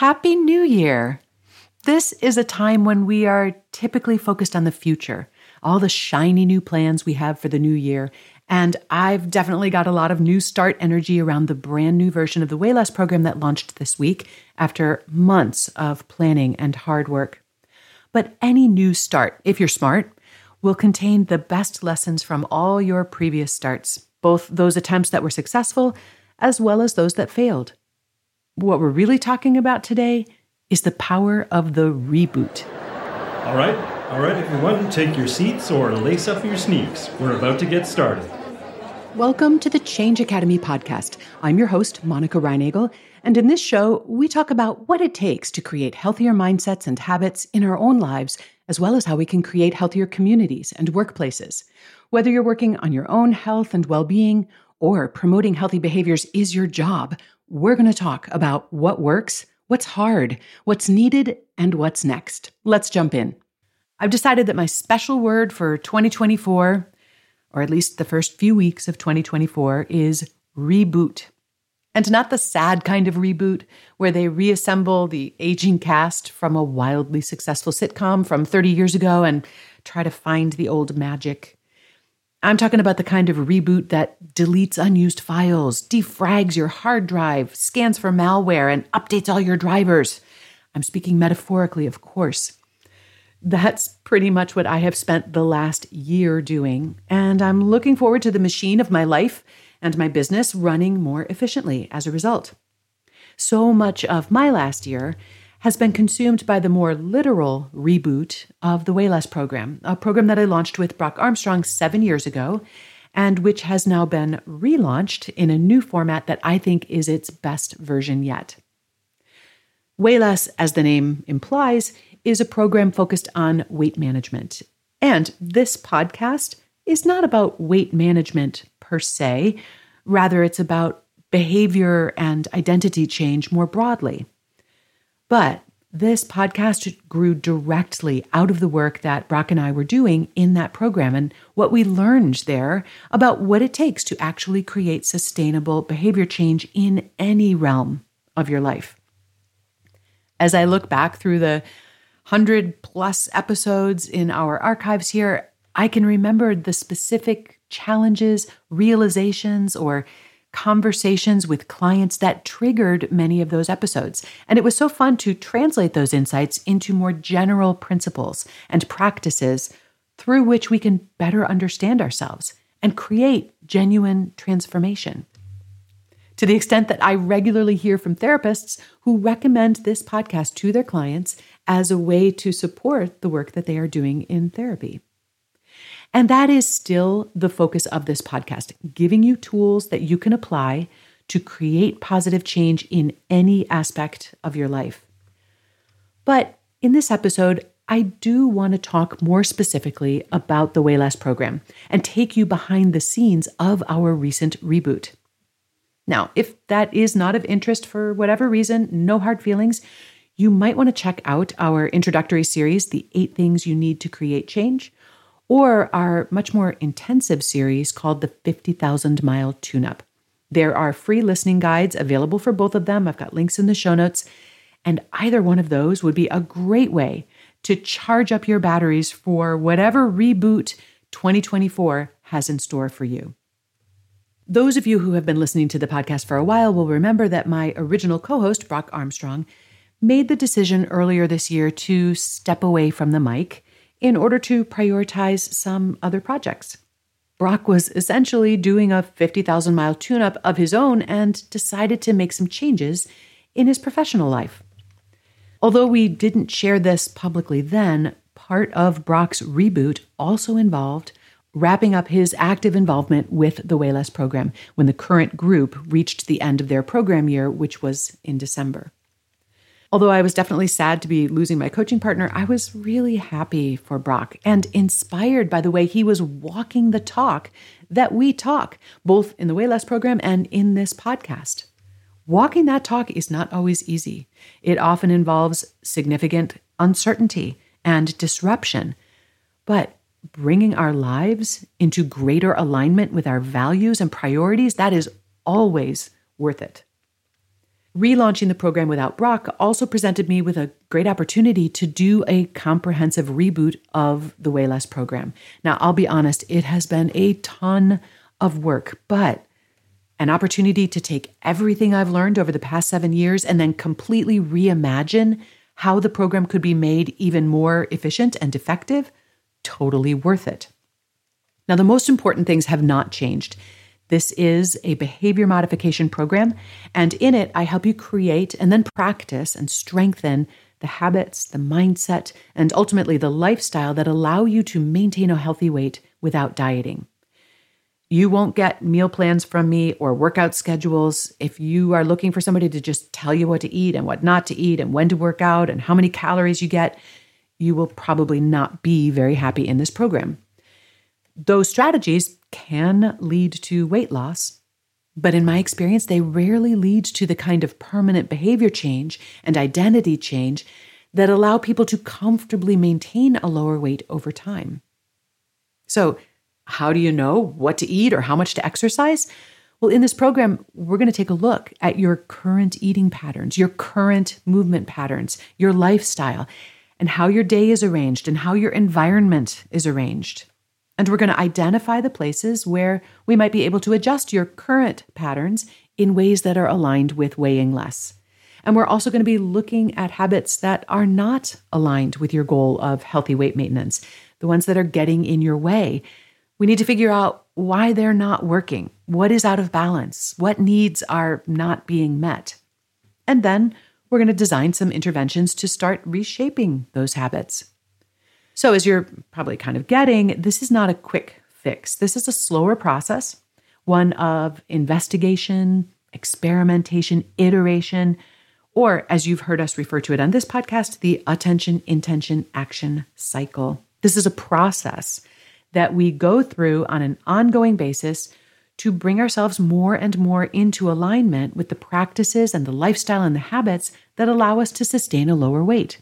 Happy New Year! This is a time when we are typically focused on the future, all the shiny new plans we have for the new year. And I've definitely got a lot of new start energy around the brand new version of the Weighless program that launched this week after months of planning and hard work. But any new start, if you're smart, will contain the best lessons from all your previous starts, both those attempts that were successful as well as those that failed. What we're really talking about today is the power of the reboot. All right, all right, everyone, take your seats or lace up your sneaks. We're about to get started. Welcome to the Change Academy podcast. I'm your host, Monica Reinagel, and in this show, we talk about what it takes to create healthier mindsets and habits in our own lives, as well as how we can create healthier communities and workplaces. Whether you're working on your own health and well being or promoting healthy behaviors is your job, we're going to talk about what works, what's hard, what's needed, and what's next. Let's jump in. I've decided that my special word for 2024, or at least the first few weeks of 2024, is reboot. And not the sad kind of reboot where they reassemble the aging cast from a wildly successful sitcom from 30 years ago and try to find the old magic. I'm talking about the kind of reboot that deletes unused files, defrags your hard drive, scans for malware, and updates all your drivers. I'm speaking metaphorically, of course. That's pretty much what I have spent the last year doing, and I'm looking forward to the machine of my life and my business running more efficiently as a result. So much of my last year has been consumed by the more literal reboot of the Weighless program, a program that I launched with Brock Armstrong seven years ago, and which has now been relaunched in a new format that I think is its best version yet. Weighless, as the name implies, is a program focused on weight management. And this podcast is not about weight management per se, rather, it's about behavior and identity change more broadly. But this podcast grew directly out of the work that Brock and I were doing in that program and what we learned there about what it takes to actually create sustainable behavior change in any realm of your life. As I look back through the 100 plus episodes in our archives here, I can remember the specific challenges, realizations, or conversations with clients that triggered many of those episodes. And it was so fun to translate those insights into more general principles and practices through which we can better understand ourselves and create genuine transformation. To the extent that I regularly hear from therapists who recommend this podcast to their clients as a way to support the work that they are doing in therapy. And that is still the focus of this podcast, giving you tools that you can apply to create positive change in any aspect of your life. But in this episode, I do want to talk more specifically about the Weighless program and take you behind the scenes of our recent reboot. Now, if that is not of interest for whatever reason, no hard feelings, you might want to check out our introductory series, The Eight Things You Need to Create Change, or our much more intensive series called the 50,000 Mile Tune Up. There are free listening guides available for both of them. I've got links in the show notes. And either one of those would be a great way to charge up your batteries for whatever reboot 2024 has in store for you. Those of you who have been listening to the podcast for a while will remember that my original co host, Brock Armstrong, made the decision earlier this year to step away from the mic in order to prioritize some other projects. Brock was essentially doing a 50,000 mile tune up of his own and decided to make some changes in his professional life. Although we didn't share this publicly then, part of Brock's reboot also involved wrapping up his active involvement with the Weighless program when the current group reached the end of their program year, which was in December. Although I was definitely sad to be losing my coaching partner, I was really happy for Brock and inspired by the way he was walking the talk that we talk, both in the Weighless program and in this podcast. Walking that talk is not always easy. It often involves significant uncertainty and disruption. But bringing our lives into greater alignment with our values and priorities, that is always worth it. Relaunching the program without Brock also presented me with a great opportunity to do a comprehensive reboot of the Weighless program. Now, I'll be honest, it has been a ton of work, but an opportunity to take everything I've learned over the past seven years and then completely reimagine how the program could be made even more efficient and effective, totally worth it. Now, the most important things have not changed. This is a behavior modification program, and in it, I help you create and then practice and strengthen the habits, the mindset, and ultimately the lifestyle that allow you to maintain a healthy weight without dieting. You won't get meal plans from me or workout schedules. If you are looking for somebody to just tell you what to eat and what not to eat and when to work out and how many calories you get, you will probably not be very happy in this program. Those strategies can lead to weight loss, but in my experience, they rarely lead to the kind of permanent behavior change and identity change that allow people to comfortably maintain a lower weight over time. So, how do you know what to eat or how much to exercise? Well, in this program, we're going to take a look at your current eating patterns, your current movement patterns, your lifestyle, and how your day is arranged and how your environment is arranged. And we're going to identify the places where we might be able to adjust your current patterns in ways that are aligned with weighing less. And we're also going to be looking at habits that are not aligned with your goal of healthy weight maintenance, the ones that are getting in your way. We need to figure out why they're not working, what is out of balance, what needs are not being met. And then we're going to design some interventions to start reshaping those habits. So, as you're probably kind of getting, this is not a quick fix. This is a slower process, one of investigation, experimentation, iteration, or as you've heard us refer to it on this podcast, the attention, intention, action cycle. This is a process that we go through on an ongoing basis to bring ourselves more and more into alignment with the practices and the lifestyle and the habits that allow us to sustain a lower weight.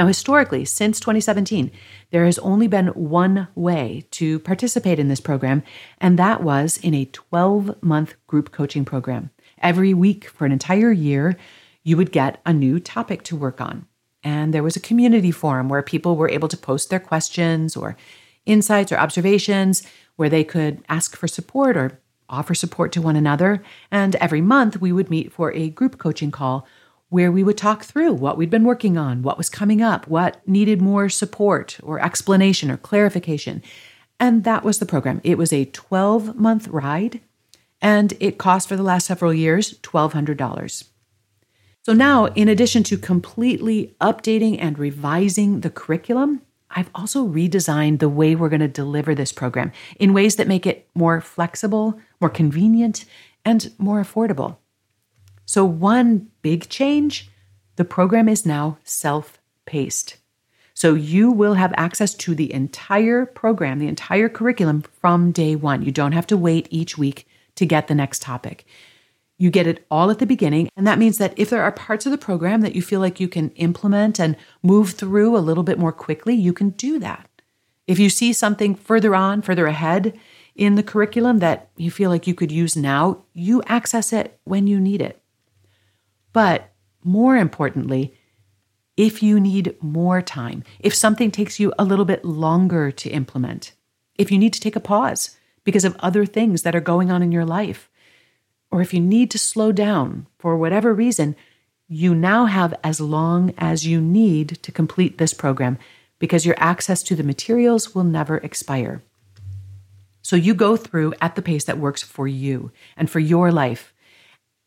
Now, historically, since 2017, there has only been one way to participate in this program, and that was in a 12 month group coaching program. Every week for an entire year, you would get a new topic to work on. And there was a community forum where people were able to post their questions or insights or observations, where they could ask for support or offer support to one another. And every month, we would meet for a group coaching call where we would talk through what we'd been working on, what was coming up, what needed more support or explanation or clarification. And that was the program. It was a 12 month ride, and it cost for the last several years $1,200. So now, in addition to completely updating and revising the curriculum, I've also redesigned the way we're going to deliver this program in ways that make it more flexible, more convenient, and more affordable. So, one big change the program is now self paced. So, you will have access to the entire program, the entire curriculum from day one. You don't have to wait each week to get the next topic. You get it all at the beginning. And that means that if there are parts of the program that you feel like you can implement and move through a little bit more quickly, you can do that. If you see something further on, further ahead in the curriculum that you feel like you could use now, you access it when you need it. But more importantly, if you need more time, if something takes you a little bit longer to implement, if you need to take a pause because of other things that are going on in your life, or if you need to slow down for whatever reason, you now have as long as you need to complete this program because your access to the materials will never expire. So you go through at the pace that works for you and for your life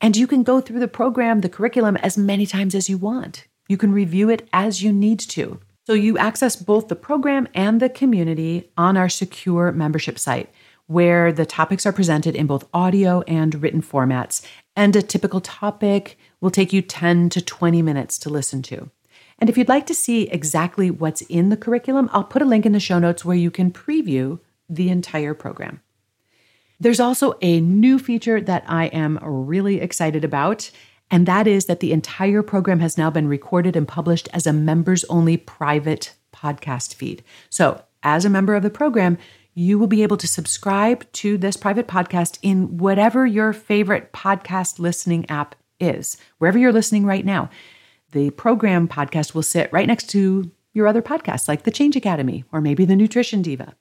and you can go through the program, the curriculum, as many times as you want. You can review it as you need to. So you access both the program and the community on our secure membership site, where the topics are presented in both audio and written formats. And a typical topic will take you 10 to 20 minutes to listen to. And if you'd like to see exactly what's in the curriculum, I'll put a link in the show notes where you can preview the entire program. There's also a new feature that I am really excited about, and that is that the entire program has now been recorded and published as a members only private podcast feed. So, as a member of the program, you will be able to subscribe to this private podcast in whatever your favorite podcast listening app is, wherever you're listening right now. The program podcast will sit right next to your other podcasts, like the Change Academy or maybe the Nutrition Diva.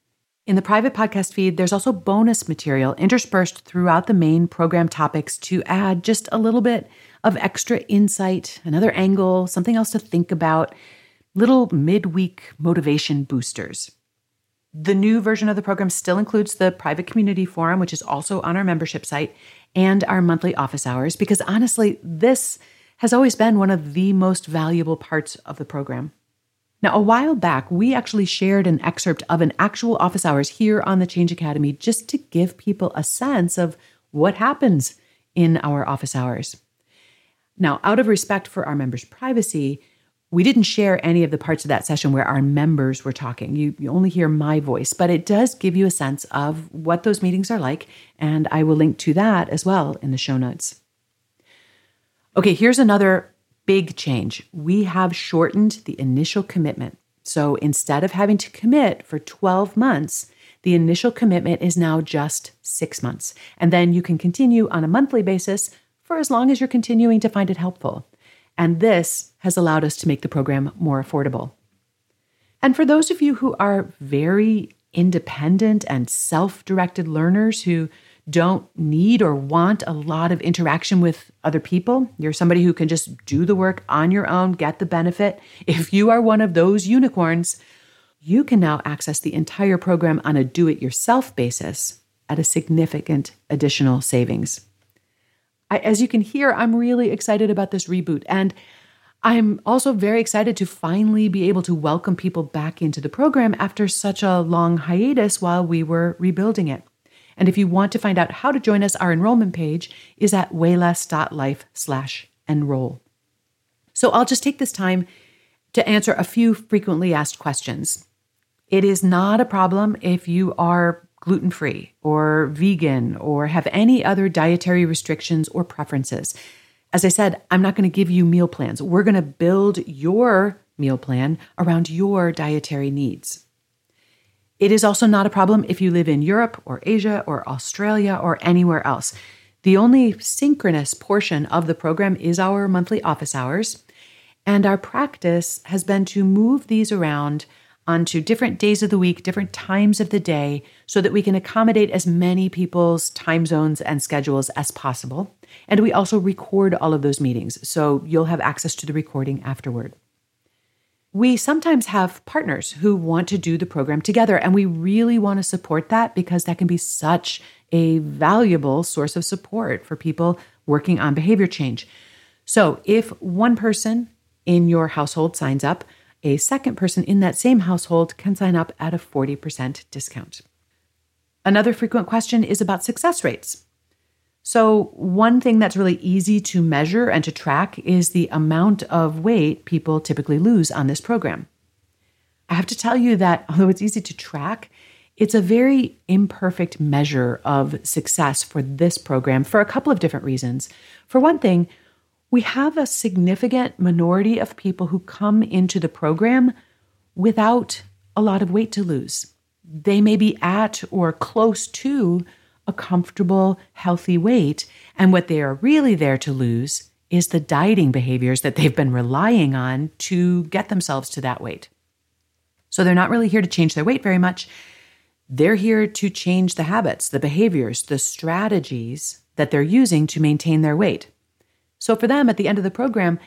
In the private podcast feed, there's also bonus material interspersed throughout the main program topics to add just a little bit of extra insight, another angle, something else to think about, little midweek motivation boosters. The new version of the program still includes the private community forum, which is also on our membership site, and our monthly office hours, because honestly, this has always been one of the most valuable parts of the program. Now, a while back, we actually shared an excerpt of an actual office hours here on the Change Academy just to give people a sense of what happens in our office hours. Now, out of respect for our members' privacy, we didn't share any of the parts of that session where our members were talking. You, you, only hear my voice, but it does give you a sense of what those meetings are like. And I will link to that as well in the show notes. Okay, here's another big change. We have shortened the initial commitment. So instead of having to commit for 12 months, the initial commitment is now just six months. And then you can continue on a monthly basis for as long as you're continuing to find it helpful. And this has allowed us to make the program more affordable. And for those of you who are very independent and self directed learners who don't need or want a lot of interaction with other people. You're somebody who can just do the work on your own, get the benefit. If you are one of those unicorns, you can now access the entire program on a do it yourself basis at a significant additional savings. I, as you can hear, I'm really excited about this reboot. And I'm also very excited to finally be able to welcome people back into the program after such a long hiatus while we were rebuilding it. And if you want to find out how to join us, our enrollment page is at weighless.life slash enroll. So I'll just take this time to answer a few frequently asked questions. It is not a problem if you are gluten free or vegan or have any other dietary restrictions or preferences. As I said, I'm not going to give you meal plans. We're going to build your meal plan around your dietary needs. It is also not a problem if you live in Europe or Asia or Australia or anywhere else. The only synchronous portion of the program is our monthly office hours. And our practice has been to move these around onto different days of the week, different times of the day, so that we can accommodate as many people's time zones and schedules as possible. And we also record all of those meetings, so you'll have access to the recording afterward. We sometimes have partners who want to do the program together, and we really want to support that because that can be such a valuable source of support for people working on behavior change. So, if one person in your household signs up, a second person in that same household can sign up at a 40% discount. Another frequent question is about success rates. So, one thing that's really easy to measure and to track is the amount of weight people typically lose on this program. I have to tell you that although it's easy to track, it's a very imperfect measure of success for this program for a couple of different reasons. For one thing, we have a significant minority of people who come into the program without a lot of weight to lose. They may be at or close to a comfortable, healthy weight. And what they are really there to lose is the dieting behaviors that they've been relying on to get themselves to that weight. So they're not really here to change their weight very much. They're here to change the habits, the behaviors, the strategies that they're using to maintain their weight. So for them, at the end of the program,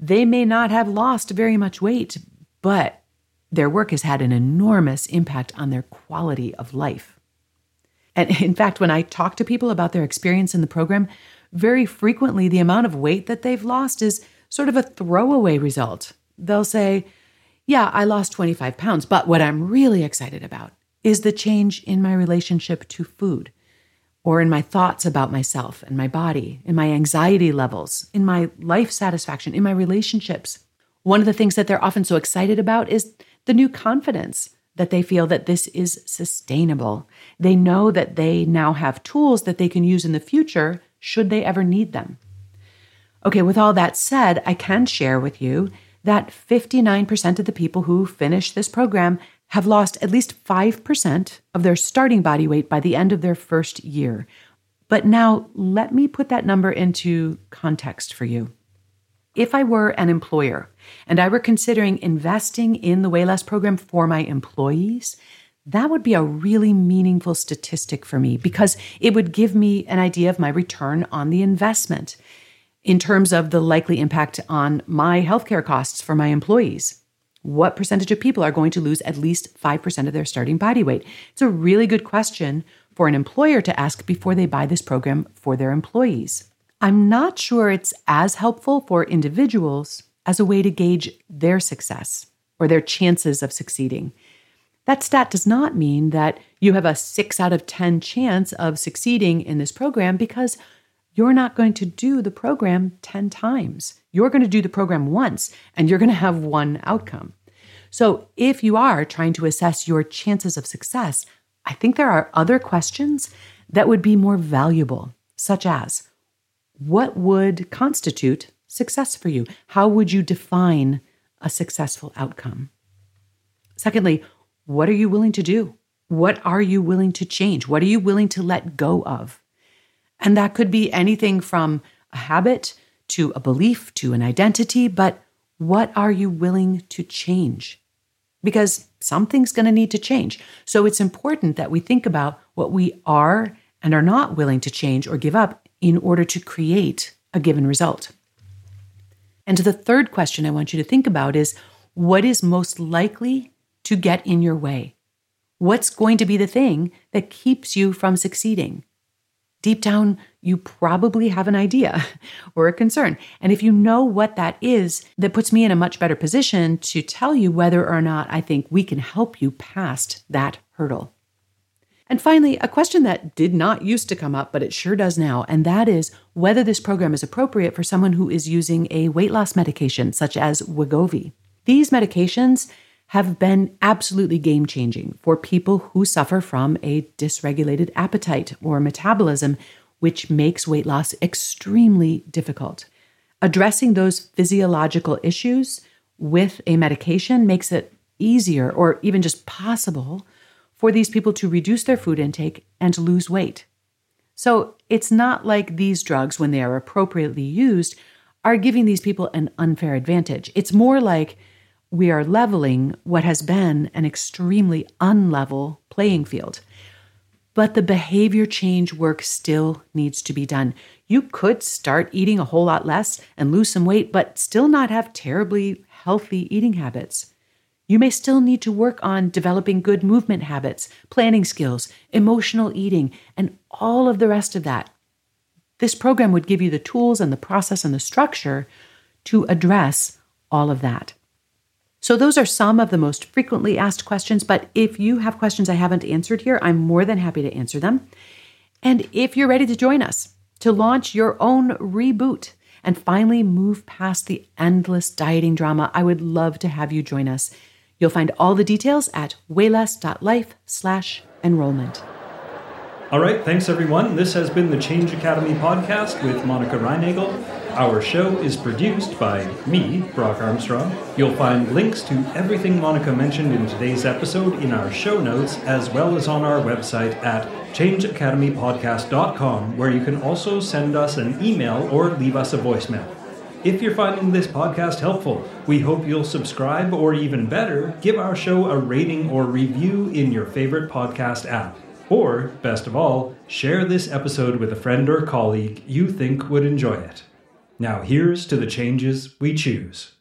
they may not have lost very much weight, but their work has had an enormous impact on their quality of life. And in fact, when I talk to people about their experience in the program, very frequently the amount of weight that they've lost is sort of a throwaway result. They'll say, Yeah, I lost 25 pounds, but what I'm really excited about is the change in my relationship to food, or in my thoughts about myself and my body, in my anxiety levels, in my life satisfaction, in my relationships. One of the things that they're often so excited about is the new confidence that they feel that this is sustainable. They know that they now have tools that they can use in the future should they ever need them. Okay, with all that said, I can share with you that 59% of the people who finish this program have lost at least 5% of their starting body weight by the end of their first year. But now, let me put that number into context for you. If I were an employer and I were considering investing in the Weighless program for my employees, that would be a really meaningful statistic for me because it would give me an idea of my return on the investment in terms of the likely impact on my healthcare costs for my employees. What percentage of people are going to lose at least 5% of their starting body weight? It's a really good question for an employer to ask before they buy this program for their employees. I'm not sure it's as helpful for individuals as a way to gauge their success or their chances of succeeding. That stat does not mean that you have a 6 out of 10 chance of succeeding in this program because you're not going to do the program 10 times. You're going to do the program once and you're going to have one outcome. So, if you are trying to assess your chances of success, I think there are other questions that would be more valuable, such as what would constitute success for you? How would you define a successful outcome? Secondly, what are you willing to do? What are you willing to change? What are you willing to let go of? And that could be anything from a habit to a belief to an identity, but what are you willing to change? because something's going to need to change. So it's important that we think about what we are and are not willing to change or give up in order to create a given result. And the third question I want you to think about is what is most likely to get in your way? What's going to be the thing that keeps you from succeeding? Deep down, you probably have an idea or a concern. And if you know what that is, that puts me in a much better position to tell you whether or not I think we can help you past that hurdle. And finally, a question that did not used to come up, but it sure does now, and that is whether this program is appropriate for someone who is using a weight loss medication such as Wegovy. These medications have been absolutely game changing for people who suffer from a dysregulated appetite or metabolism, which makes weight loss extremely difficult. Addressing those physiological issues with a medication makes it easier or even just possible for these people to reduce their food intake and lose weight. So it's not like these drugs, when they are appropriately used, are giving these people an unfair advantage. It's more like we are leveling what has been an extremely unlevel playing field. But the behavior change work still needs to be done. You could start eating a whole lot less and lose some weight, but still not have terribly healthy eating habits. You may still need to work on developing good movement habits, planning skills, emotional eating, and all of the rest of that. This program would give you the tools and the process and the structure to address all of that. So, those are some of the most frequently asked questions. But if you have questions I haven't answered here, I'm more than happy to answer them. And if you're ready to join us to launch your own reboot and finally move past the endless dieting drama, I would love to have you join us. You'll find all the details at weighless.life slash enrollment. All right, thanks everyone. This has been the Change Academy podcast with Monica Reinagel. Our show is produced by me, Brock Armstrong. You'll find links to everything Monica mentioned in today's episode in our show notes, as well as on our website at changeacademypodcast.com, where you can also send us an email or leave us a voicemail. If you're finding this podcast helpful, we hope you'll subscribe or even better, give our show a rating or review in your favorite podcast app. Or, best of all, share this episode with a friend or colleague you think would enjoy it. Now, here's to the changes we choose.